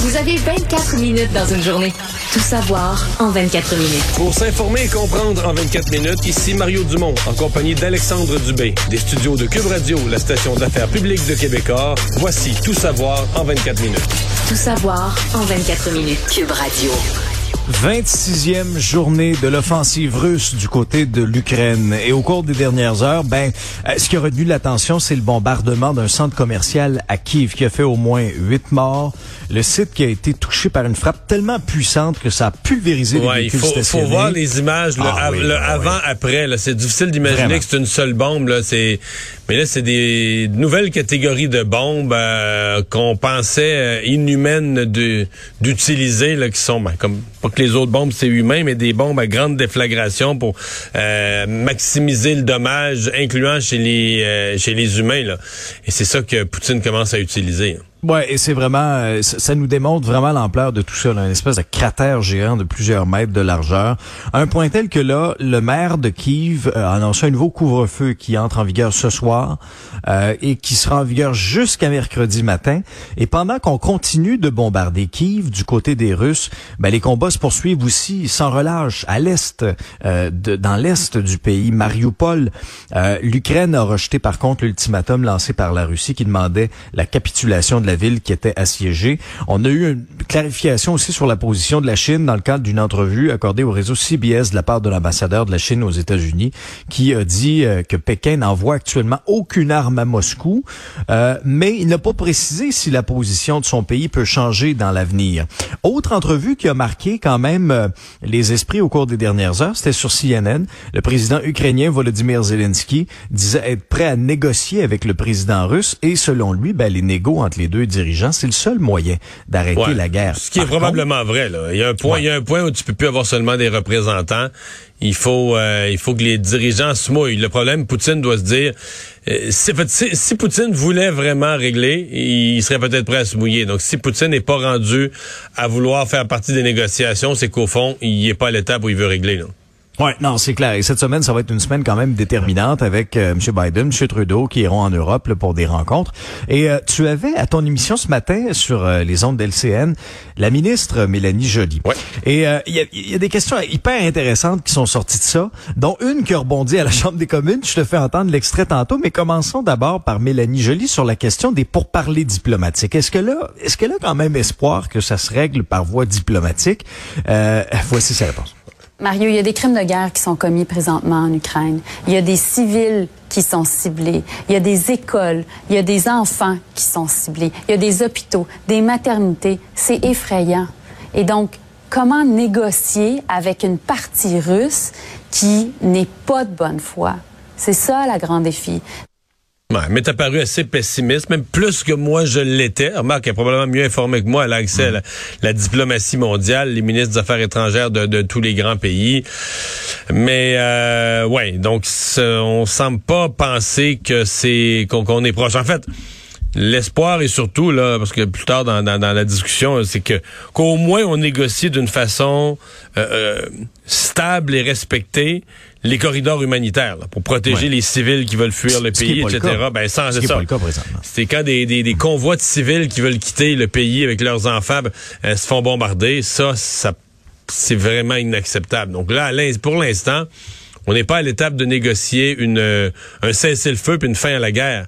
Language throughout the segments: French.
Vous avez 24 minutes dans une journée. Tout savoir en 24 minutes. Pour s'informer et comprendre en 24 minutes, ici Mario Dumont, en compagnie d'Alexandre Dubé, des studios de Cube Radio, la station d'affaires publique de Québecor. Voici Tout savoir en 24 minutes. Tout savoir en 24 minutes. Cube Radio. 26e journée de l'offensive russe du côté de l'Ukraine. Et au cours des dernières heures, ben, euh, ce qui a retenu l'attention, c'est le bombardement d'un centre commercial à Kiev qui a fait au moins huit morts. Le site qui a été touché par une frappe tellement puissante que ça a pulvérisé les Ouais, il véhicules faut, faut stationnés. voir les images, le, Ah av- oui, le ouais, avant-après. C'est difficile d'imaginer que c'est une seule bombe. C'est, mais là, c'est des nouvelles catégories de bombes euh, qu'on pensait euh, inhumaines d'utiliser, là, qui sont ben, comme pas que les autres bombes c'est humain, mais des bombes à grande déflagration pour euh, maximiser le dommage, incluant chez les chez les humains. Et c'est ça que Poutine commence à utiliser. hein. Ouais, et c'est vraiment, euh, ça, nous démontre vraiment l'ampleur de tout ça, là, une espèce de cratère géant de plusieurs mètres de largeur. À un point tel que là, le maire de Kiev euh, a annoncé un nouveau couvre-feu qui entre en vigueur ce soir euh, et qui sera en vigueur jusqu'à mercredi matin. Et pendant qu'on continue de bombarder Kiev du côté des Russes, ben, les combats se poursuivent aussi sans relâche à l'est, euh, dans l'est du pays, Mariupol. Euh, L'Ukraine a rejeté par contre l'ultimatum lancé par la Russie qui demandait la capitulation de la ville qui était assiégée. On a eu une clarification aussi sur la position de la Chine dans le cadre d'une entrevue accordée au réseau CBS de la part de l'ambassadeur de la Chine aux États-Unis qui a dit euh, que Pékin n'envoie actuellement aucune arme à Moscou, euh, mais il n'a pas précisé si la position de son pays peut changer dans l'avenir. Autre entrevue qui a marqué quand même euh, les esprits au cours des dernières heures, c'était sur CNN. Le président ukrainien Volodymyr Zelensky disait être prêt à négocier avec le président russe et selon lui, ben, les négos entre les deux dirigeants, c'est le seul moyen d'arrêter Ouais. la guerre. Ce qui est contre, probablement vrai. Là. Il y a un point, Ouais. il y a un point où tu peux plus avoir seulement des représentants. Il faut, euh, il faut que les dirigeants se mouillent. Le problème, Poutine doit se dire, euh, si, fait, si, si Poutine voulait vraiment régler, il serait peut-être prêt à se mouiller. Donc, si Poutine n'est pas rendu à vouloir faire partie des négociations, c'est qu'au fond, il n'est pas à l'étape où il veut régler. Là. Ouais, non, c'est clair. Et cette semaine, ça va être une semaine quand même déterminante avec euh, M. Biden, M. Trudeau qui iront en Europe là, pour des rencontres. Et euh, tu avais à ton émission ce matin sur euh, les ondes d'LCN la ministre Mélanie Joly. Ouais. Et euh, il y, y a des questions hyper intéressantes qui sont sorties de ça, dont une qui a rebondi à la Chambre des communes. Je te fais entendre l'extrait tantôt, mais commençons d'abord par Mélanie Joly sur la question des pourparlers diplomatiques. Est-ce que là, est-ce qu'elle a quand même espoir que ça se règle par voie diplomatique? Euh, voici sa réponse. Mario, il y a des crimes de guerre qui sont commis présentement en Ukraine. Il y a des civils qui sont ciblés. Il y a des écoles. Il y a des enfants qui sont ciblés. Il y a des hôpitaux, des maternités. C'est effrayant. Et donc, comment négocier avec une partie russe qui n'est pas de bonne foi? C'est ça, la grand défi. Ouais, mais t'as paru assez pessimiste, même plus que moi je l'étais. Remarque, elle est probablement mieux informée que moi. Elle a accès à la, diplomatie mondiale, les ministres des Affaires étrangères de, tous les grands pays. Mais euh, ouais, donc on semble pas penser que c'est qu'on est proche. En fait, l'espoir est surtout là, parce que plus tard dans la discussion, c'est que qu'au moins on négocie d'une façon euh, euh, stable et respectée les corridors humanitaires là, pour protéger Ouais. les civils qui veulent fuir le pays, le etc. Ben, sans, Ce c'est ça. C'est quand des, des, des convois de civils qui veulent quitter le pays avec leurs enfants ben, euh, se font bombarder. Ça, ça c'est vraiment inacceptable. Donc là, pour l'instant, on n'est pas à l'étape de négocier une, euh, un cessez-le-feu puis une fin à la guerre.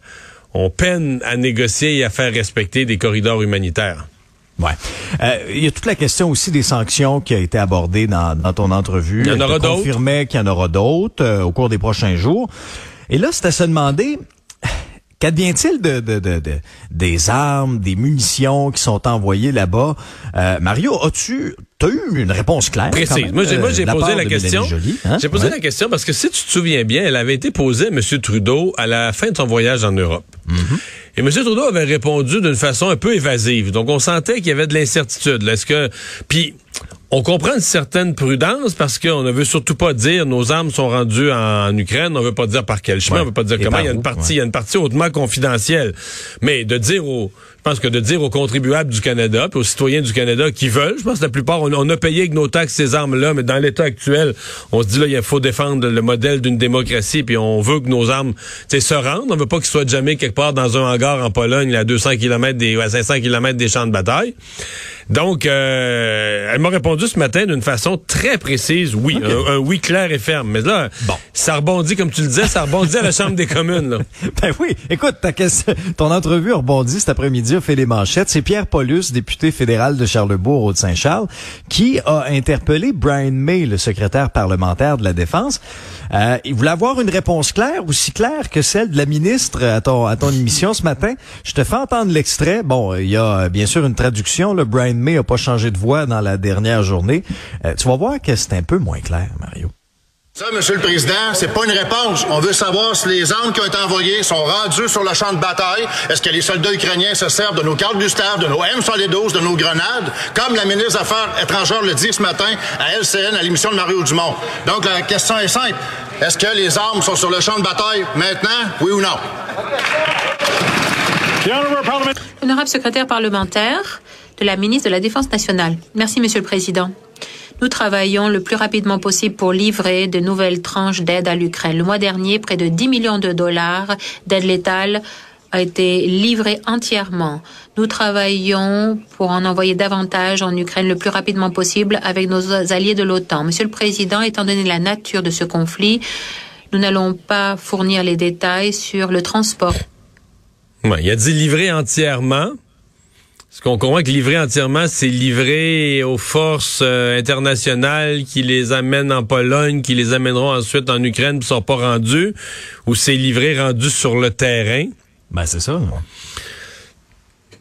On peine à négocier et à faire respecter des corridors humanitaires. Ouais. Euh, il y a toute la question aussi des sanctions qui a été abordée dans, dans ton entrevue. Il y en aura d'autres? confirmait qu'il y en aura d'autres euh, au cours des prochains jours. Et là, c'est à se demander, qu'advient-il de, de, de, de- des armes, des munitions qui sont envoyées là-bas? Euh, Mario, as-tu as eu une réponse claire? Précise. Moi, j'ai, euh, la posé la question. Hein? J'ai posé Ouais. la question parce que si tu te souviens bien, elle avait été posée à M. Trudeau à la fin de son voyage en Europe. Mm-hmm. Et M. Trudeau avait répondu d'une façon un peu évasive. Donc, on sentait qu'il y avait de l'incertitude. Est-ce que, puis, on comprend une certaine prudence parce qu'on ne veut surtout pas dire nos armes sont rendues en, Ukraine. On veut pas dire par quel chemin. Ouais. On veut pas dire comment. Il y a une partie, ouais. il y a une partie hautement confidentielle. Mais de dire aux, je pense que de dire aux contribuables du Canada, puis aux citoyens du Canada qui veulent, je pense que la plupart, on, a payé avec nos taxes ces armes-là, mais dans l'état actuel, on se dit là, il faut défendre le modèle d'une démocratie, puis on veut que nos armes, se rendent. On veut pas qu'ils soient jamais quelque part dans un hangar en Pologne, à 200 km des, à 500 km des champs de bataille. Donc, euh, elle m'a répondu ce matin d'une façon très précise, oui, un, un oui clair et ferme. Mais là, Bon. ça rebondit, comme tu le disais, ça rebondit à la Chambre des communes. Là. Ben oui. Écoute, ta question, ton entrevue a rebondi cet après-midi, a fait les manchettes. C'est Pierre Paulus, député fédéral de Charlebourg, au Saint-Charles, qui a interpellé Brian May, le secrétaire parlementaire de la Défense. Euh, il voulait avoir une réponse claire, aussi claire que celle de la ministre à ton, à ton émission ce matin. Je te fais entendre l'extrait. Bon, il y a bien sûr une traduction. Le Brian May a pas changé de voix dans la dernière journée. Euh, tu vas voir que c'est un peu moins clair, Mario. Ça, Monsieur le Président, c'est pas une réponse. On veut savoir si les armes qui ont été envoyées sont rendues sur le champ de bataille. Est-ce que les soldats ukrainiens se servent de nos cartes Gustave, de nos M112, de nos grenades, comme la ministre des Affaires étrangères le dit ce matin à LCN à l'émission de Mario Dumont. Donc, la question est simple. Est-ce que les armes sont sur le champ de bataille maintenant, oui ou non? Honorable secrétaire parlementaire de la ministre de la Défense nationale. Merci, Monsieur le Président. Nous travaillons le plus rapidement possible pour livrer de nouvelles tranches d'aide à l'Ukraine. Le mois dernier, près de 10 millions de dollars d'aide létale a été livré entièrement. Nous travaillons pour en envoyer davantage en Ukraine le plus rapidement possible avec nos alliés de l'OTAN. Monsieur le Président, étant donné la nature de ce conflit, nous n'allons pas fournir les détails sur le transport Ouais, il a dit livrer entièrement. Ce qu'on comprend que livrer entièrement, c'est livrer aux forces euh, internationales qui les amènent en Pologne, qui les amèneront ensuite en Ukraine, qui sont pas rendus, ou c'est livré rendu sur le terrain. Ben, c'est ça.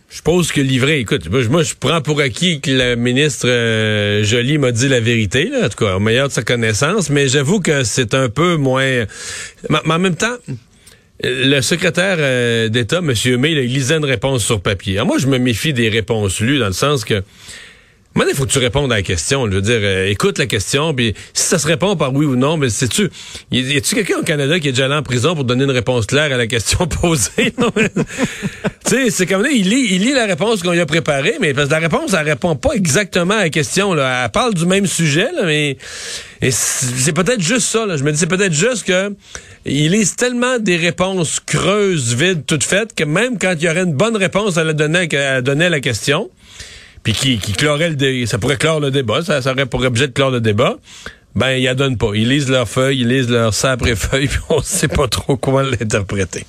Je suppose que livrer, écoute, moi, je- prends pour acquis que la ministre euh, Joly m'a dit la vérité, là, en tout cas, au meilleur de sa connaissance, mais j'avoue que c'est un peu moins... Mais en même temps, le secrétaire euh, d'État, M. May, il lisait une réponse sur papier. Alors moi, je me méfie des réponses lues, dans le sens que... Maintenant, il faut que tu répondes à la question. Je veux dire, euh, écoute la question, puis si ça se répond par oui ou non, mais sais-tu, y a-tu quelqu'un au Canada qui est déjà allé en prison pour donner une réponse claire à la question posée? Tu sais, c'est comme là, il lit, il lit la réponse qu'on lui a préparée, mais parce que la réponse, elle répond pas exactement à la question. Là. Elle parle du même sujet, là, mais c'est peut-être juste ça. Là. Je me dis, c'est peut-être juste que il lise tellement des réponses creuses, vides, toutes faites, que même quand il y aurait une bonne réponse à la donner à, donner à la question, puis qui, qui clorait le dé- ça pourrait clore le débat, ça, ça aurait pour objet de clore le débat. Ben, ils la donnent pas. Ils lisent leurs feuilles, ils lisent leurs sapres et feuilles, puis on sait pas trop comment l'interpréter.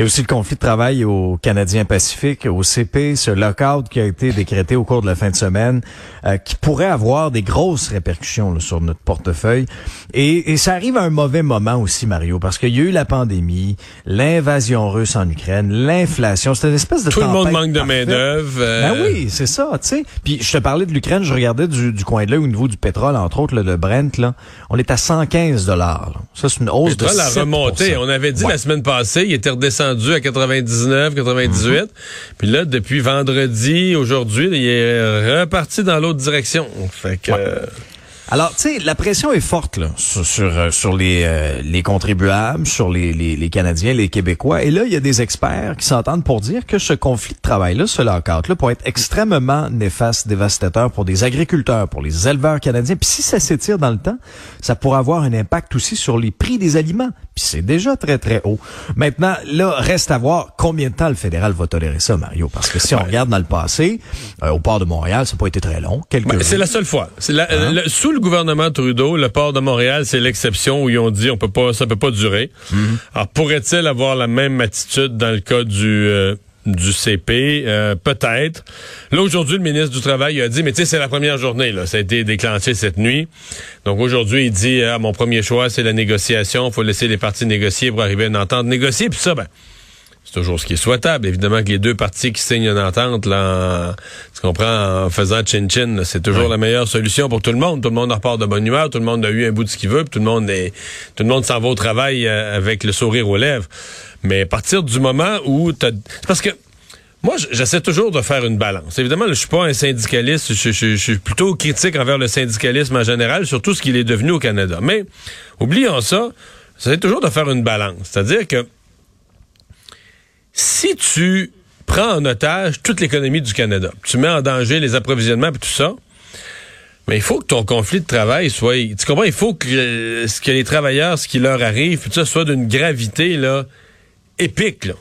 Il y a aussi le conflit de travail au Canadien Pacifique, au CP, ce lockout qui a été décrété au cours de la fin de semaine, euh, qui pourrait avoir des grosses répercussions là, sur notre portefeuille. Et, et ça arrive à un mauvais moment aussi, Mario, parce qu'il y a eu la pandémie, l'invasion russe en Ukraine, l'inflation. C'est une espèce de Tout le monde manque de parfaite. main-d'œuvre. euh, Ben oui, c'est ça, tu sais. Puis je te parlais de l'Ukraine, je regardais du, du coin de l'œil au niveau du pétrole, entre autres, là, le Brent, là. On est à 115 dollars. Ça, c'est une hausse Le de pétrole a 7 remonté. On avait dit Ouais. la semaine passée, il était redescendu à 99, 98. Mm-hmm. Puis là, depuis vendredi, aujourd'hui, il est reparti dans l'autre direction. Fait que... euh, Alors, tu sais, la pression est forte là, sur, sur, euh, sur les, euh, les contribuables, sur les, les, les Canadiens, les Québécois. Et là, il y a des experts qui s'entendent pour dire que ce conflit de travail-là, ce lockout-là, pourrait être extrêmement néfaste, dévastateur pour des agriculteurs, pour les éleveurs canadiens. Puis si ça s'étire dans le temps, ça pourrait avoir un impact aussi sur les prix des aliments. Puis c'est déjà très, très haut. Maintenant, là, reste à voir combien de temps le fédéral va tolérer ça, Mario. Parce que si on regarde dans le passé, euh, au port de Montréal, ça n'a pas été très long. C'est la seule fois. La- Hein? le- sous le gouvernement Trudeau, le port de Montréal, c'est l'exception où ils ont dit on peut pas, ça peut pas durer. Mm-hmm. Alors pourrait-il avoir la même attitude dans le cas du euh, du CP Euh, Peut-être. Là aujourd'hui, le ministre du Travail a dit, mais tu sais, c'est la première journée. Là, ça a été déclenché cette nuit. Donc aujourd'hui, il dit, ah, mon premier choix, c'est la négociation. Il faut laisser les parties négocier pour arriver à une entente négociée. Puis ça, ben. C'est toujours ce qui est souhaitable. Évidemment que les deux parties qui signent une entente, là, en, tu comprends, en faisant chin-chin, c'est toujours la meilleure solution pour tout le monde. Tout le monde repart de bonne humeur, tout le monde a eu un bout de ce qu'il veut, puis tout le monde est, tout le monde s'en va au travail euh, avec le sourire aux lèvres. Mais à partir du moment où t'as, c'est parce que moi, j'essaie toujours de faire une balance. Évidemment, je suis pas un syndicaliste. Je, je- je suis plutôt critique envers le syndicalisme en général, surtout ce qu'il est devenu au Canada. Mais, oublions ça, j'essaie toujours de faire une balance. C'est-à-dire que si tu prends en otage toute l'économie du Canada, tu mets en danger les approvisionnements et tout ça, mais il faut que ton conflit de travail soit... Tu comprends? Il faut que, euh, ce que les travailleurs, ce qui leur arrive, tout ça soit d'une gravité là, épique. Là.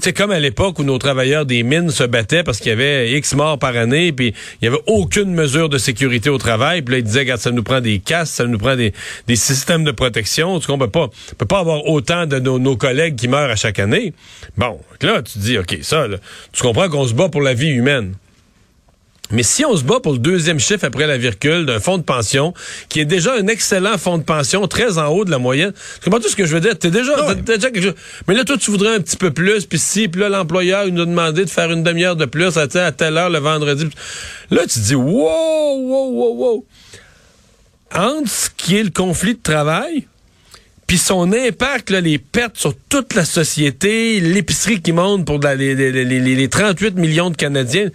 C'est comme à l'époque où nos travailleurs des mines se battaient parce qu'il y avait X morts par année, puis il y avait aucune mesure de sécurité au travail. Puis là, ils disaient, regarde, ça nous prend des casques, ça nous prend des, des systèmes de protection. Tu comprends pas? Peut pas avoir autant de nos, collègues qui meurent à chaque année. Bon, là, tu dis, OK, ça, là, tu comprends qu'on se bat pour la vie humaine. Mais si on se bat pour le deuxième chiffre après la virgule d'un fonds de pension, qui est déjà un excellent fonds de pension, très en haut de la moyenne, tu comprends tout ce que je veux dire? T'es déjà, t'as- t'as déjà quelque chose. Mais là, toi, tu voudrais un petit peu plus, puis si, puis là, l'employeur, il nous a demandé de faire une demi-heure de plus à, à telle heure le vendredi. Là, tu te dis, wow, wow, wow, wow. Entre ce qui est le conflit de travail, puis son impact, là, les pertes sur toute la société, l'épicerie qui monte pour la- les, les- les- les- les 38 millions de Canadiens,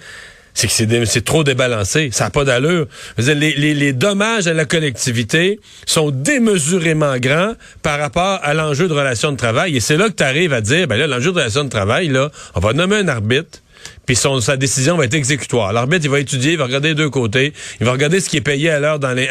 c'est que c'est trop débalancé. Ça n'a pas d'allure. Les, dommages à la collectivité sont démesurément grands par rapport à l'enjeu de relation de travail. Et c'est là que tu arrives à dire, ben là, l'enjeu de relation de travail, là, on va nommer un arbitre, puis sa décision va être exécutoire. L'arbitre, il va étudier, il va regarder les deux côtés, il va regarder ce qui est payé à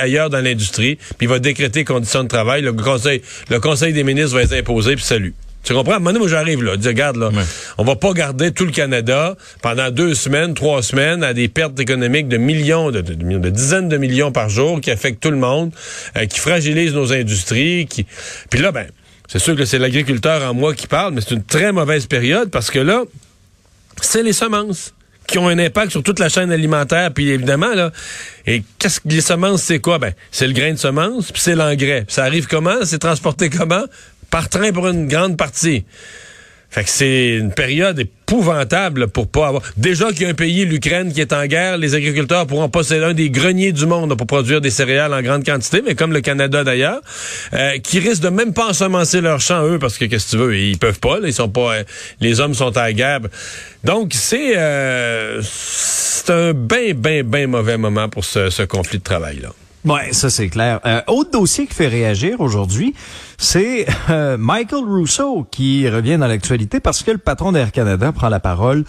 ailleurs dans l'industrie, puis il va décréter conditions de travail. Le conseil, le conseil des ministres va les imposer, puis salut. Tu comprends? À un moment donné, moi, j'arrive là. Dis, regarde, là, on va pas garder tout le Canada pendant deux semaines, trois semaines à des pertes économiques de millions, de, de- de millions, de dizaines de millions par jour qui affectent tout le monde, euh, qui fragilisent nos industries. Qui... Puis là, ben, c'est sûr que c'est l'agriculteur en moi qui parle, mais c'est une très mauvaise période parce que là, c'est les semences qui ont un impact sur toute la chaîne alimentaire. Puis évidemment, là, et qu'est-ce que les semences, c'est quoi? Ben, c'est le grain de semence, puis c'est l'engrais. Ça arrive comment? C'est transporté comment? Par train pour une grande partie. Fait que c'est une période épouvantable pour pas avoir. Déjà qu'il y a un pays, l'Ukraine, qui est en guerre, les agriculteurs pourront posséder un des greniers du monde pour produire des céréales en grande quantité, mais comme le Canada d'ailleurs, euh, qui risquent de même pas ensemencer leurs champs eux, parce que qu'est-ce que tu veux, ils peuvent pas, ils sont pas, euh, les hommes sont à la. Donc c'est euh, c'est un ben ben ben mauvais moment pour ce, ce conflit de travail là. Ouais, ça c'est clair. Euh, autre dossier qui fait réagir aujourd'hui, c'est euh, Michael Rousseau qui revient dans l'actualité parce que le patron d'Air Canada prend la parole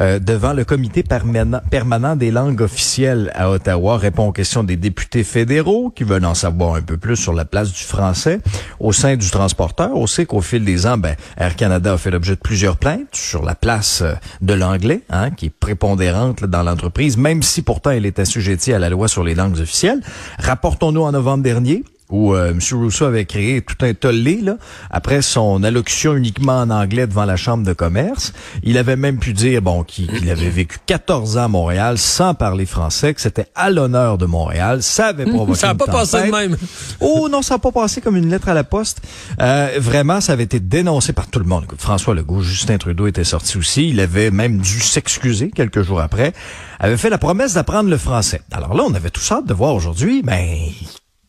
euh, devant le comité permanent, des langues officielles à Ottawa, répond aux questions des députés fédéraux qui veulent en savoir un peu plus sur la place du français au sein du transporteur. On sait qu'au fil des ans, ben, Air Canada a fait l'objet de plusieurs plaintes sur la place euh, de l'anglais, hein, qui est prépondérante dans l'entreprise, même si pourtant elle est assujettie à la loi sur les langues officielles. Rapportons-nous en novembre dernier où euh, M. Rousseau avait créé tout un tollé là, après son allocution uniquement en anglais devant la Chambre de commerce. Il avait même pu dire bon qu'il avait vécu 14 ans à Montréal sans parler français, que c'était à l'honneur de Montréal. Ça avait provoqué Ça a une pas passé de même. Oh non, ça n'a pas passé comme une lettre à la poste. Euh, vraiment, ça avait été dénoncé par tout le monde. Écoute, François Legault, Justin Trudeau était sorti aussi. Il avait même dû s'excuser quelques jours après. Avait fait la promesse d'apprendre le français. Alors là, on avait tout hâte de voir aujourd'hui, ben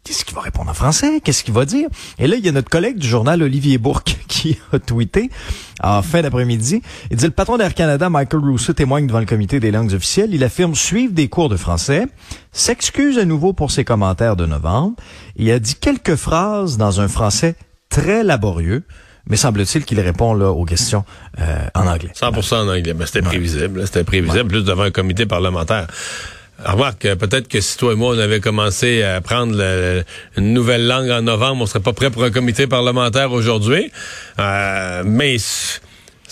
Qu'est-ce qu'il va répondre en français? Qu'est-ce qu'il va dire? Et là, il y a notre collègue du journal, Olivier Bourque, qui a tweeté en fin d'après-midi. Il dit, le patron d'Air Canada, Michael Rousseau, témoigne devant le comité des langues officielles. Il affirme suivre des cours de français, s'excuse à nouveau pour ses commentaires de novembre. Il a dit quelques phrases dans un français très laborieux, mais semble-t-il qu'il répond là aux questions euh, en anglais. 100% en anglais. Ben, c'était prévisible. là, C'était prévisible, plus devant un comité parlementaire. Remarque, euh, peut-être que si toi et moi, on avait commencé à apprendre une nouvelle langue en novembre, on serait pas prêt pour un comité parlementaire aujourd'hui. Euh, mais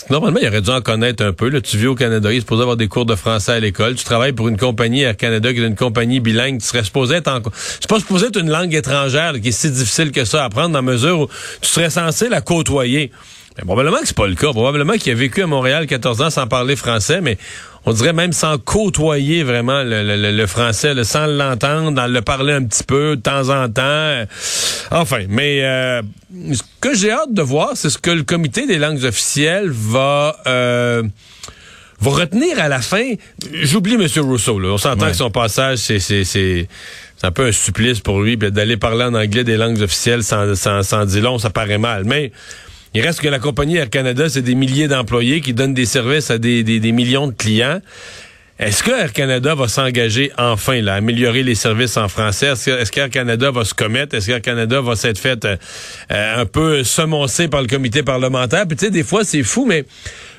normalement, il aurait dû en connaître un peu. Là, tu vis au Canada, il est supposé avoir des cours de français à l'école. Tu travailles pour une compagnie Air Canada qui est une compagnie bilingue. Tu serais supposé être en... C'est pas supposé être une langue étrangère là, qui est si difficile que ça à apprendre dans la mesure où tu serais censé la côtoyer. Probablement que c'est pas le cas. Probablement qu'il a vécu à Montréal 14 ans sans parler français, mais on dirait même sans côtoyer vraiment le, le- le- français, là, sans l'entendre, dans le parler un petit peu de temps en temps. Enfin, mais euh, ce que j'ai hâte de voir, c'est ce que le comité des langues officielles va... euh, va retenir à la fin. J'oublie M. Rousseau. Là. On s'entend Ouais. que son passage, c'est c'est un peu un supplice pour lui, d'aller parler en anglais des langues officielles sans sans, sans dire long, ça paraît mal. Mais il reste que la compagnie Air Canada, c'est des milliers d'employés qui donnent des services à des, des, des millions de clients. Est-ce que Air Canada va s'engager enfin là, à améliorer les services en français? Est-ce que- qu'Air Canada va se commettre? Est-ce qu'Air Canada va s'être fait euh, euh, un peu semoncer par le comité parlementaire? Puis tu sais, des fois, c'est fou, mais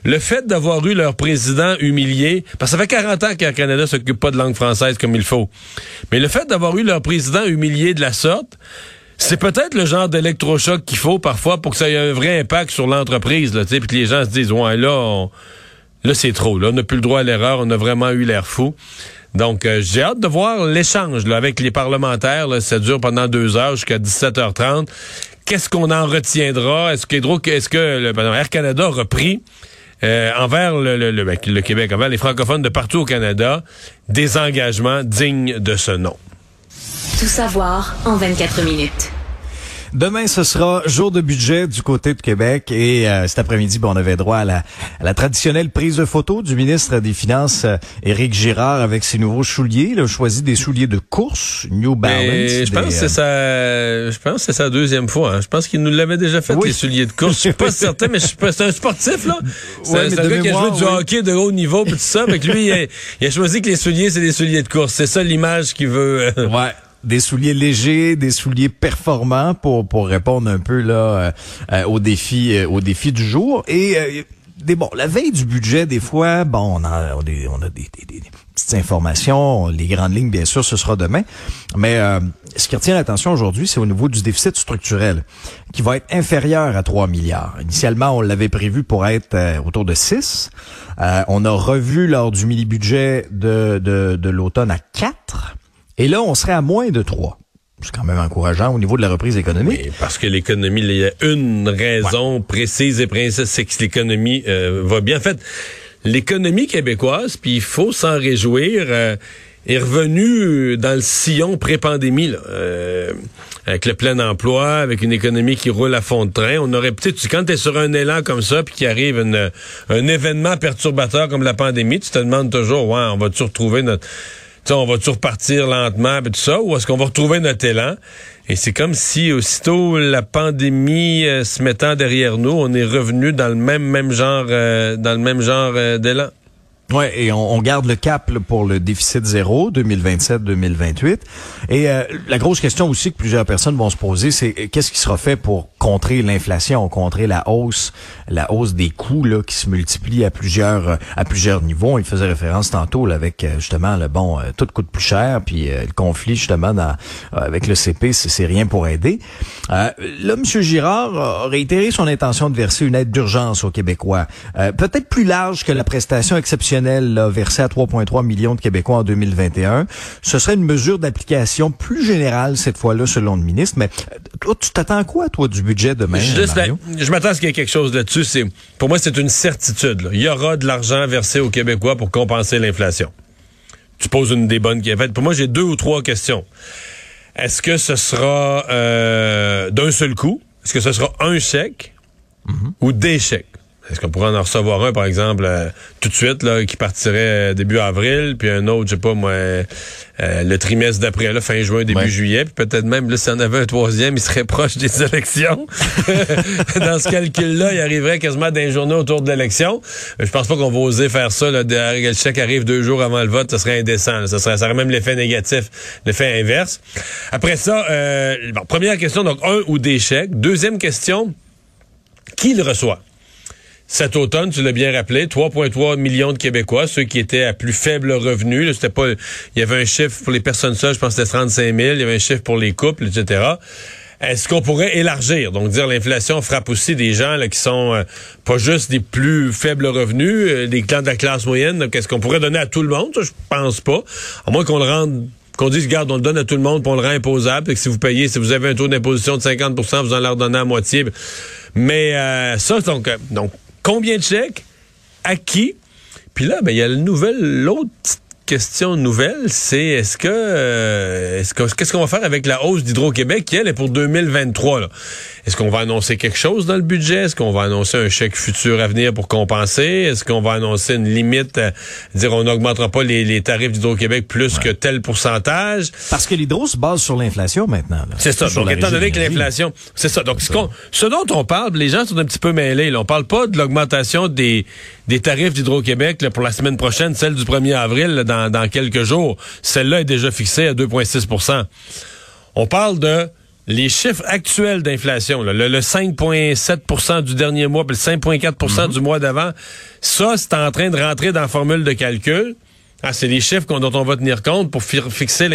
le fait d'avoir eu leur président humilié, parce que ça fait 40 ans qu'Air Canada s'occupe pas de langue française comme il faut, mais le fait d'avoir eu leur président humilié de la sorte, c'est peut-être le genre d'électrochoc qu'il faut parfois pour que ça ait un vrai impact sur l'entreprise, là, tu sais, puis que les gens se disent, ouais, là, on- là, c'est trop, là, on n'a plus le droit à l'erreur, on a vraiment eu l'air fou. Donc, euh, j'ai hâte de voir l'échange avec les parlementaires. Là, ça dure pendant deux heures jusqu'à 17h30. Qu'est-ce qu'on en retiendra? Est-ce que, est-ce que le, Air Canada a repris euh, envers ben, le Québec, envers les francophones de partout au Canada, des engagements dignes de ce nom? Tout savoir en 24 minutes. Demain, ce sera jour de budget du côté de Québec et euh, cet après-midi, bon, on avait droit à la, à la traditionnelle prise de photo du ministre des Finances, euh, Éric Girard, avec ses nouveaux souliers. Il a choisi des souliers de course, New Balance. Mais je pense des, que c'est sa, je pense que c'est sa deuxième fois. hein. Je pense qu'il nous l'avait déjà fait Oui. les souliers de course. Je suis pas certain, mais je suis pas- c'est un sportif là. C'est Ouais, mais c'est un gars qui a joué du oui. hockey de haut niveau puis tout ça. Que lui, il a, il a choisi que les souliers c'est des souliers de course. C'est ça l'image qu'il veut. euh, Ouais. Des souliers légers, des souliers performants pour pour répondre un peu là euh, euh, aux défis euh, aux défis du jour. Et euh, des bon la veille du budget des fois bon on a on a des, des, des- petites informations. Les grandes lignes bien sûr ce sera demain. Mais euh, ce qui retient l'attention aujourd'hui c'est au niveau du déficit structurel qui va être inférieur à 3 milliards. Initialement on l'avait prévu pour être euh, autour de 6 Euh, on a revu lors du mini budget de de, de l'automne à 4 et là, on serait à moins de 3. C'est quand même encourageant au niveau de la reprise économique. Mais parce que l'économie, il y a une raison précise et précise, c'est que l'économie euh, va bien. En fait, l'économie québécoise, puis il faut s'en réjouir, euh, est revenue dans le sillon pré-pandémie, euh, avec le plein emploi, avec une économie qui roule à fond de train. On aurait peut-être, quand tu es sur un élan comme ça, puis qu'il arrive une- un événement perturbateur comme la pandémie, tu te demandes toujours, ouais, on va-tu retrouver notre... Sais, on va-tu repartir lentement, puis tout ça, ou est-ce qu'on va retrouver notre élan? Et c'est comme si, aussitôt la pandémie euh, se mettant derrière nous, on est revenu dans le même même genre, euh, dans le même genre euh, d'élan. Ouais, et on, on garde le cap là, pour le déficit zéro 2027-2028. Et euh, la grosse question aussi que plusieurs personnes vont se poser, c'est euh, qu'est-ce qui sera fait pour contrer l'inflation, contrer la hausse, la hausse des coûts là qui se multiplient à plusieurs euh, à plusieurs niveaux. Il faisait référence tantôt là, avec euh, justement le bon, tout coûte plus cher, puis le conflit justement dans, avec le CP, c'est rien pour aider. Là, M. Girard a réitéré son intention de verser une aide d'urgence aux Québécois, peut-être plus large que la prestation exceptionnelle là, versée à 3,3 millions de Québécois en 2021. Ce serait une mesure d'application plus générale cette fois-là, selon le ministre. Mais euh, toi, tu t'attends quoi, toi, du budget demain, Je, Mario? je m'attends à ce qu'il y ait quelque chose là-dessus. C'est, pour moi, c'est une certitude. là. Il y aura de l'argent versé aux Québécois pour compenser l'inflation. Tu poses une des bonnes questions. En fait, pour moi, j'ai deux ou trois questions. Est-ce que ce sera euh, d'un seul coup? Est-ce que ce sera un chèque ou des chèques? Est-ce qu'on pourrait en recevoir un, par exemple, euh, tout de suite, là, qui partirait euh, début avril, puis un autre, je sais pas moi, euh, euh, le trimestre d'après, là, fin juin, début Ouais. juillet, puis peut-être même, là, s'il y en avait un troisième, il serait proche des élections. Dans ce calcul-là, il arriverait quasiment d'un journée autour de l'élection. Euh, Je pense pas qu'on va oser faire ça, là, le chèque arrive deux jours avant le vote, ça serait indécent. là. Ça serait, ça aurait même l'effet négatif, l'effet inverse. Après ça, euh, bon, première question, donc un ou des chèques. Deuxième question, qui le reçoit? Cet automne, tu l'as bien rappelé, 3,3 millions de Québécois, ceux qui étaient à plus faible revenu. C'était pas, il y avait un chiffre pour les personnes seules, je pense que c'était 35 000. Il y avait un chiffre pour les couples, etc. Est-ce qu'on pourrait élargir, donc dire l'inflation frappe aussi des gens là, qui sont euh, pas juste des plus faibles revenus, euh, des clans de la classe moyenne. Qu'est-ce qu'on pourrait donner à tout le monde? Ça, je pense pas. À moins qu'on le rende qu'on dise, regarde, on le donne à tout le monde, pour le rend imposable, et que si vous payez, si vous avez un taux d'imposition de 50% vous en leur donnez à moitié. Mais euh, ça, donc, donc, combien de chèques? À qui? Puis là, ben, il y a la nouvelle, l'autre question nouvelle, c'est est-ce que euh, est-ce que qu'est-ce qu'on va faire avec la hausse d'Hydro-Québec qui elle est pour 2023 Est-ce qu'on va annoncer quelque chose dans le budget? Est-ce qu'on va annoncer un chèque futur à venir pour compenser? Est-ce qu'on va annoncer une limite à dire on n'augmentera pas les, tarifs d'Hydro-Québec plus que tel pourcentage? Parce que l'hydro se base sur l'inflation maintenant. C'est ça. Donc étant donné que l'inflation, c'est ça. Donc ce, ce, dont on parle, les gens sont un petit peu mêlés. Là. On parle pas de l'augmentation des des tarifs d'Hydro-Québec pour la semaine prochaine, celle du 1er avril dans, dans quelques jours. Celle-là est déjà fixée à 2,6% On parle de les chiffres actuels d'inflation, le, 5,7% du dernier mois, puis le 5,4 mhm. du mois d'avant, ça, c'est en train de rentrer dans la formule de calcul. Ah, c'est les chiffres dont on va tenir compte pour fixer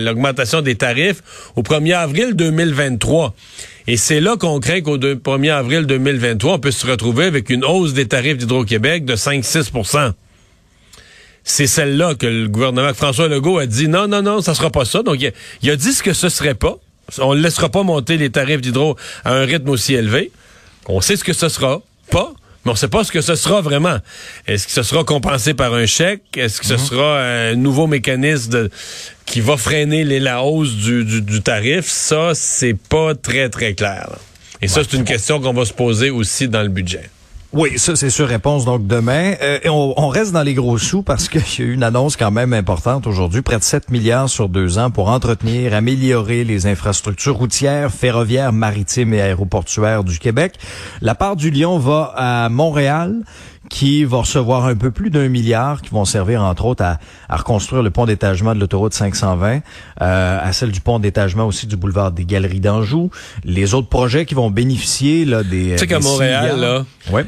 l'augmentation des tarifs au 1er avril 2023. Et c'est là qu'on craint qu'au 1er avril 2023, on peut se retrouver avec une hausse des tarifs d'Hydro-Québec de 5-6% c'est celle-là que le gouvernement François Legault a dit non, non, non, ça sera pas ça. Donc, il a, dit ce que ce serait pas. On ne laissera pas monter les tarifs d'hydro à un rythme aussi élevé. On sait ce que ce sera pas, mais on ne sait pas ce que ce sera vraiment. Est-ce que ce sera compensé par un chèque? Est-ce que ce mhm. sera un nouveau mécanisme qui va freiner la hausse du, tarif? Ça, c'est pas très, très clair. Et ça, c'est une question qu'on va se poser aussi dans le budget. Oui, ça c'est sur réponse donc demain. Euh, on, reste dans les gros sous parce qu'il y a eu une annonce quand même importante aujourd'hui, près de 7 milliards sur deux ans pour entretenir, améliorer les infrastructures routières, ferroviaires, maritimes et aéroportuaires du Québec. La part du Lion va à Montréal qui va recevoir un peu plus d'un milliard, qui vont servir entre autres à, reconstruire le pont d'étagement de l'autoroute 520, euh, à celle du pont d'étagement aussi du boulevard des Galeries d'Anjou, les autres projets qui vont bénéficier là des. Tu sais qu'à Montréal là, ouais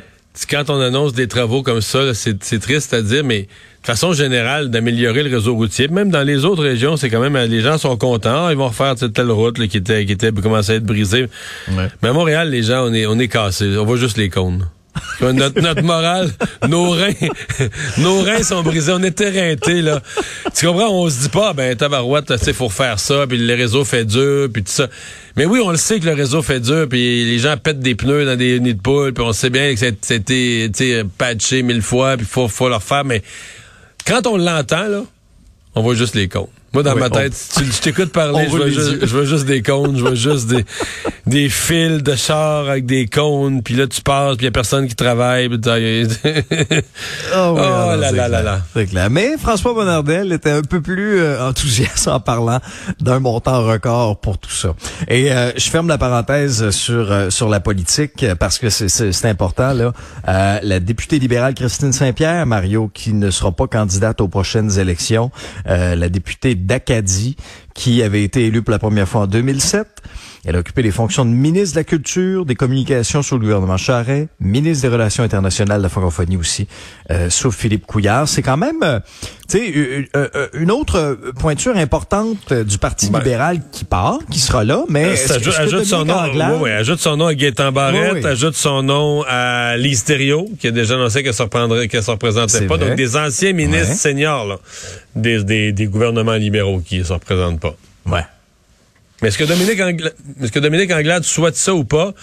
quand on annonce des travaux comme ça, c'est triste à dire, mais de façon générale, d'améliorer le réseau routier. Même dans les autres régions, c'est quand même, les gens sont contents. Ils vont refaire telle route qui était, qui était commencé à être brisée. Mais à Montréal, les gens, on est, on est cassés. On voit juste les cônes. Notre, notre morale, nos reins, nos reins sont brisés. On est éreintés, là. Tu comprends? On se dit pas, ben, tabarouette, tu faut faire ça, puis le réseau fait dur, puis tout ça. Mais oui, on le sait que le réseau fait dur, puis les gens pètent des pneus dans des nids de poules, puis on sait bien que c'était, patché mille fois, puis faut, faut le faire. Mais quand on l'entend, là, on voit juste les comptes. Moi, dans ma tête, tu, je t'écoute parler, je vois, juste, je vois, juste, des cônes, je vois juste des, des fils de char avec des cônes, puis là, tu passes, puis il n'y a personne qui travaille. Pis oh, oh là là là là. C'est clair. Mais François Bonnardel était un peu plus euh, enthousiaste en parlant d'un montant record pour tout ça. Et euh, je ferme la parenthèse sur euh, sur la politique parce que c'est important. là. la députée libérale Christine Saint-Pierre, Mario, qui ne sera pas candidate aux prochaines élections, la députée d'Acadie, qui avait été élue pour la première fois en 2007. Elle a occupé les fonctions de ministre de la Culture, des Communications sous le gouvernement Charret, ministre des Relations internationales de la francophonie aussi, euh, sous Philippe Couillard. C'est quand même, euh, tu sais, euh, une autre pointure importante du Parti ben. libéral qui part, qui sera là, mais ajoute, son nom, ajoute son nom à Gaétan Barrette, ajoute son nom à Lise qui a déjà annoncé qu'elle reprendrait, qu'elle se représentait pas. Donc des anciens ministres seniors là, des, des, des gouvernements libéraux qui ne se représentent pas. Ouais. Mais est-ce que Dominique Anglade, est-ce que Dominique Anglade souhaite ça ou pas?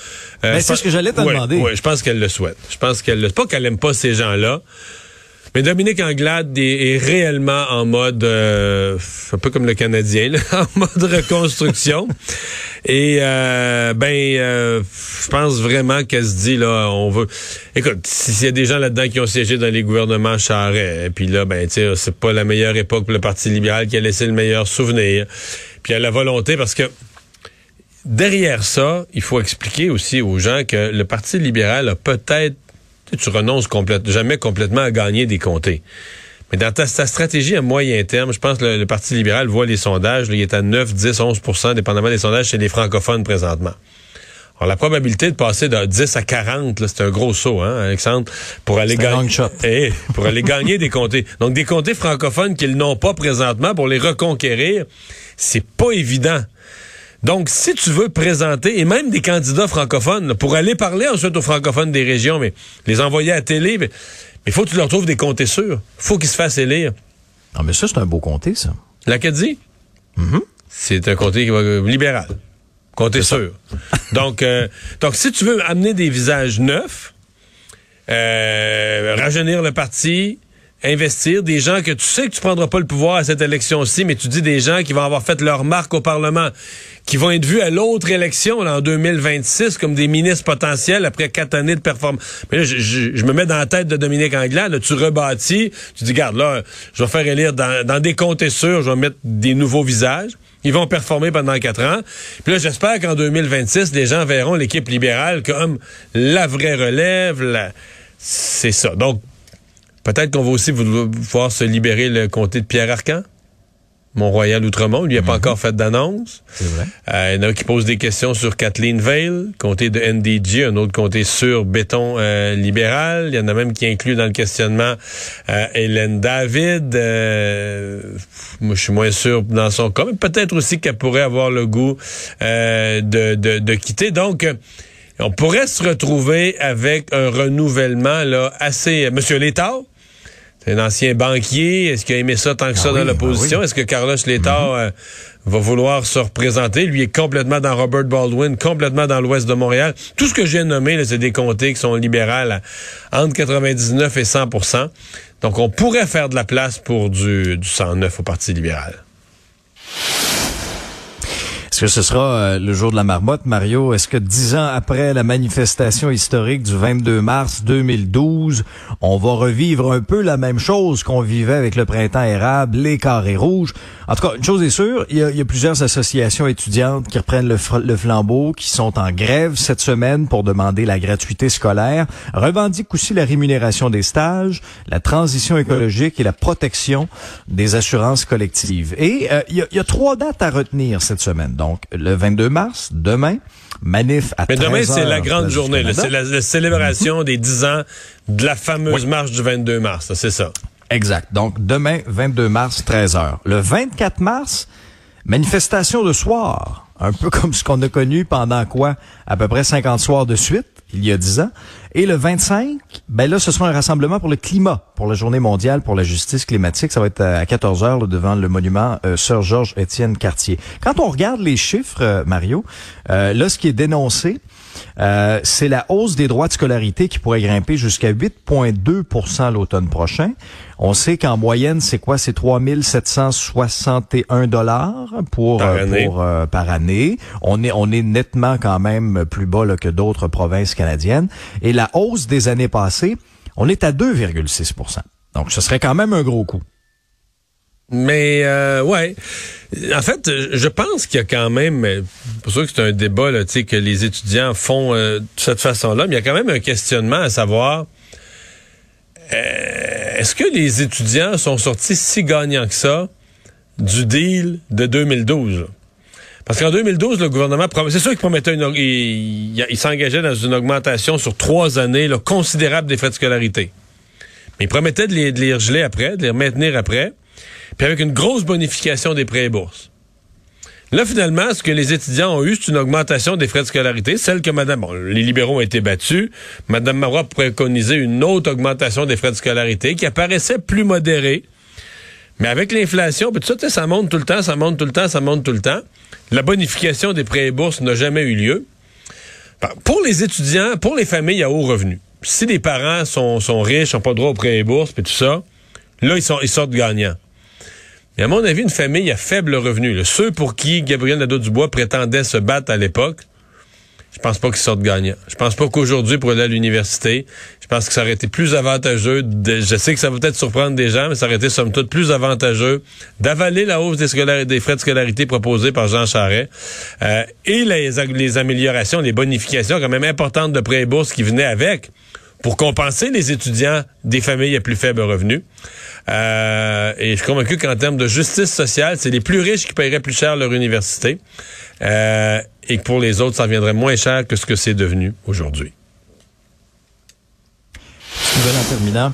Euh, ben, c'est ce que j'allais te demander. Oui, je pense qu'elle le souhaite. Je pense qu'elle le, pas qu'elle aime pas ces gens-là. Mais Dominique Anglade est, réellement en mode, euh, un peu comme le Canadien, en mode reconstruction. Et euh, ben, euh, je pense vraiment qu'elle se dit là, on veut. Écoute, s'il y a des gens là-dedans qui ont siégé dans les gouvernements Charret, puis là, ben, tu sais, c'est pas la meilleure époque pour le Parti libéral qui a laissé le meilleur souvenir. Puis à la volonté, parce que derrière ça, il faut expliquer aussi aux gens que le Parti libéral a peut-être, tu renonces jamais complètement à gagner des comtés. Mais dans ta, stratégie à moyen terme, je pense que le, Parti libéral voit les sondages, il est à 9, 10, 11% dépendamment des sondages chez les francophones présentement. Alors, la probabilité de passer de 10 à 40, c'est un gros saut, hein, Alexandre, pour aller gagner, eh, pour aller gagner des comtés. Donc, des comtés francophones qu'ils n'ont pas présentement pour les reconquérir, c'est pas évident. Donc, si tu veux présenter, et même des candidats francophones, pour aller parler ensuite aux francophones des régions, mais les envoyer à télé, mais il faut que tu leur trouves des comtés sûrs. faut qu'ils se fassent élire. Ah, mais ça, c'est un beau comté, ça. L'Acadie? Mm C'est un comté libéral. Comté sûr. donc, euh, donc, si tu veux amener des visages neufs, euh, rajeunir le parti, investir des gens que tu sais que tu prendras pas le pouvoir à cette élection-ci, mais tu dis des gens qui vont avoir fait leur marque au Parlement, qui vont être vus à l'autre élection en 2026 comme des ministres potentiels après quatre années de performance. Mais là, je, me mets dans la tête de Dominique Anglade, là, tu rebâtis, tu dis, garde, là, je vais faire élire dans, dans des comtés sûrs, je vais mettre des nouveaux visages. Ils vont performer pendant quatre ans. Puis là, j'espère qu'en 2026, les gens verront l'équipe libérale comme la vraie relève. C'est ça. Donc, Peut-être qu'on va aussi voir se libérer le comté de Pierre-Arcan? Mont-Royal Outremont, il n'y a pas mhm. encore fait d'annonce. C'est vrai. Euh, il y en a qui posent des questions sur Kathleen Vale, comté de NDG, un autre comté sur béton euh, libéral. Il y en a même qui incluent dans le questionnement euh, Hélène David. moi, je suis moins sûr dans son cas, mais peut-être aussi qu'elle pourrait avoir le goût de, de, de quitter. Donc, on pourrait se retrouver avec un renouvellement là assez... Monsieur Létard, un ancien banquier. Est-ce qu'il a aimé ça tant que ça ah dans l'opposition? Ben Est-ce que Carlos Létard mm-hmm. euh, va vouloir se représenter? Lui est complètement dans Robert Baldwin, complètement dans l'ouest de Montréal. Tout ce que j'ai nommé, c'est des comtés qui sont libérales entre 99 et 100% Donc, on pourrait faire de la place pour du, du 109 au Parti libéral. Est-ce que ce sera euh, le jour de la marmotte, Mario? Est-ce que dix ans après la manifestation historique du 22 mars 2012, on va revivre un peu la même chose qu'on vivait avec le printemps érable, les carrés rouges? En tout cas, une chose est sûre, il y a, plusieurs associations étudiantes qui reprennent le, flambeau, qui sont en grève cette semaine pour demander la gratuité scolaire, revendiquent aussi la rémunération des stages, la transition écologique et la protection des assurances collectives. Et euh, il, y a, trois dates à retenir cette semaine. Donc, le 22 mars, demain, manif à Mais demain, c'est la grande journée. C'est la, célébration des 10 ans de la fameuse marche du 22 mars. C'est ça. Exact. Donc, demain, 22 mars, 13h. Le 24 mars, manifestation de soir. Un peu comme ce qu'on a connu pendant quoi? À peu près 50 soirs de suite, il y a 10 ans. Et le 25, ben là, ce sera un rassemblement pour le climat, pour la journée mondiale pour la justice climatique. Ça va être à 14 heures devant le monument euh, Sir Georges Étienne Cartier. Quand on regarde les chiffres, euh, Mario, euh, là, ce qui est dénoncé, euh, c'est la hausse des droits de scolarité qui pourrait grimper jusqu'à 8,2% l'automne prochain. On sait qu'en moyenne, c'est quoi? C'est 3 761 dollars pour par année. Pour, euh, par année. On est on est nettement quand même plus bas là, que d'autres provinces canadiennes. Et la hausse des années passées, on est à 2,6% Donc, ce serait quand même un gros coup. Mais euh, ouais, en fait, je pense qu'il y a quand même, pour sûr que c'est un débat là, que les étudiants font euh, de cette façon-là, mais il y a quand même un questionnement à savoir euh, est-ce que les étudiants sont sortis si gagnants que ça du deal de 2012 Parce qu'en 2012, le gouvernement c'est sûr qu'il promettait une, il, s'engageait dans une augmentation sur trois années là, considérable des frais de scolarité. Mais il promettait de les, de les geler après, de les maintenir après puis avec une grosse bonification des prêts et bourses. Là, finalement, ce que les étudiants ont eu, c'est une augmentation des frais de scolarité, celle que Madame, bon, les libéraux ont été battus. Madame Marois préconisait une autre augmentation des frais de scolarité qui apparaissait plus modérée. Mais avec l'inflation, tout ça, ça monte tout le temps, ça monte tout le temps, ça monte tout le temps. La bonification des prêts et bourses n'a jamais eu lieu. Pour les étudiants, pour les familles à haut revenu, si les parents sont, sont riches, n'ont pas droit aux prêts et bourses, puis tout ça, là, ils, sont, ils sortent gagnants. Mais à mon avis, une famille à faible revenu, ceux pour qui Gabriel Nadeau-Dubois prétendait se battre à l'époque, je pense pas qu'ils sortent gagnants. Je pense pas qu'aujourd'hui, pour aller à l'université, je pense que ça aurait été plus avantageux, je sais que ça va peut-être surprendre des gens, mais ça aurait été somme toute plus avantageux d'avaler la hausse des, frais de scolarité proposés par Jean Charest. Euh, et les, les améliorations, les bonifications quand même importantes de prêts et bourses qui venaient avec pour compenser les étudiants des familles à plus faible revenu. Euh, et je suis convaincu qu'en termes de justice sociale, c'est les plus riches qui paieraient plus cher leur université. Euh, et que pour les autres, ça reviendrait moins cher que ce que c'est devenu aujourd'hui. Nouvelle en terminant.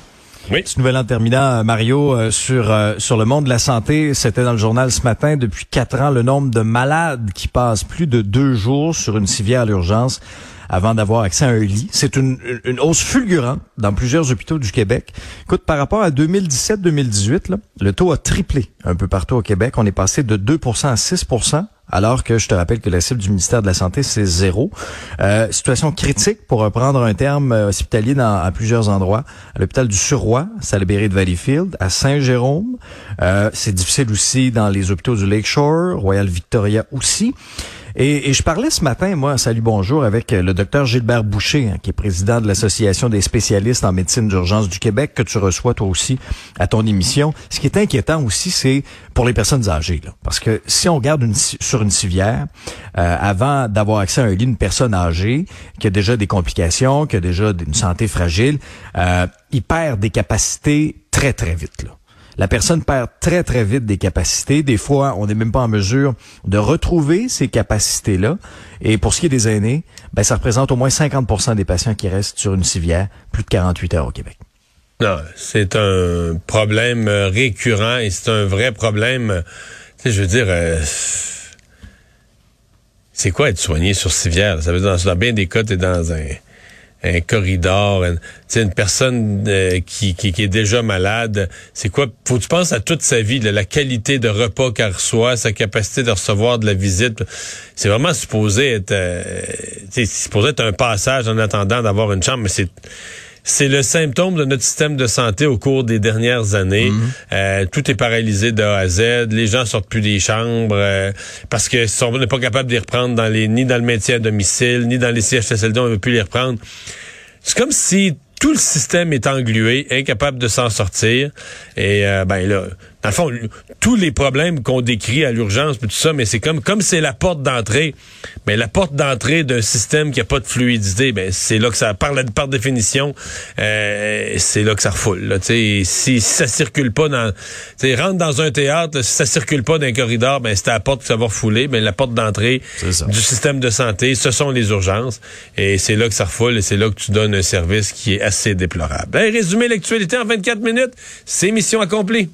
Oui. Petite nouvelle en terminant, euh, Mario, euh, sur euh, sur le monde de la santé. C'était dans le journal ce matin. Depuis quatre ans, le nombre de malades qui passent plus de deux jours sur une civière à l'urgence avant d'avoir accès à un lit. C'est une, une hausse fulgurante dans plusieurs hôpitaux du Québec. Écoute, par rapport à 2017-2018, le taux a triplé un peu partout au Québec. On est passé de 2% à 6% alors que je te rappelle que la cible du ministère de la Santé, c'est zéro. Euh, situation critique, pour reprendre un terme euh, hospitalier dans, à plusieurs endroits. À l'hôpital du Surroi, Salaberry de Valleyfield, à Saint-Jérôme. Euh, c'est difficile aussi dans les hôpitaux du Lakeshore, Royal Victoria aussi. Et, et, je parlais ce matin, moi, salut bonjour, avec euh, le docteur Gilbert Boucher, hein, qui est président de l'Association des spécialistes en médecine d'urgence du Québec, que tu reçois toi aussi à ton émission. Ce qui est inquiétant aussi, c'est pour les personnes âgées. Parce que si on regarde sur une civière, euh, avant d'avoir accès à un lit, une personne âgée qui a déjà des complications, qui a déjà une santé fragile, euh, il perd des capacités très, très vite. La personne perd très, très vite des capacités. Des fois, on n'est même pas en mesure de retrouver ces capacités-là. Et pour ce qui est des aînés, ben, ça représente au moins 50% des patients qui restent sur une civière plus de 48 heures au Québec. Non, c'est un problème récurrent et c'est un vrai problème. Tu sais, je veux dire, euh, c'est quoi être soigné sur civière? Ça veut dire, dans, dans bien des cas, t'es dans un un corridor, une, une personne euh, qui, qui, est déjà malade, c'est quoi? Faut que tu penses à toute sa vie, la qualité de repas qu'elle reçoit, sa capacité de recevoir de la visite. C'est vraiment supposé être, euh, supposé être un passage en attendant d'avoir une chambre, mais c'est c'est le symptôme de notre système de santé au cours des dernières années. Mhm. euh, tout est paralysé de A à Z. Les gens sortent plus des chambres euh, parce que on n'est pas capable de les reprendre dans les ni dans le métier à domicile, ni dans les CHSLD, on ne veut plus les reprendre. C'est comme si tout le système est englué, incapable de s'en sortir. Et euh, ben là, dans le fond, tous les problèmes qu'on décrit à l'urgence, tout ça, mais c'est comme comme c'est la porte d'entrée. Mais la porte d'entrée d'un système qui a pas de fluidité, ben c'est là que ça, par, par définition, euh, c'est là que ça refoule. Là, si, si ça circule pas dans, rentre dans un théâtre, si ça circule pas dans un corridor, ben c'est à la porte que ça va refouler. Mais la porte d'entrée du système de santé, ce sont les urgences, et c'est là que ça refoule, et c'est là que tu donnes un service qui est assez déplorable. Ben, résumé l'actualité en 24 minutes, c'est mission accomplie.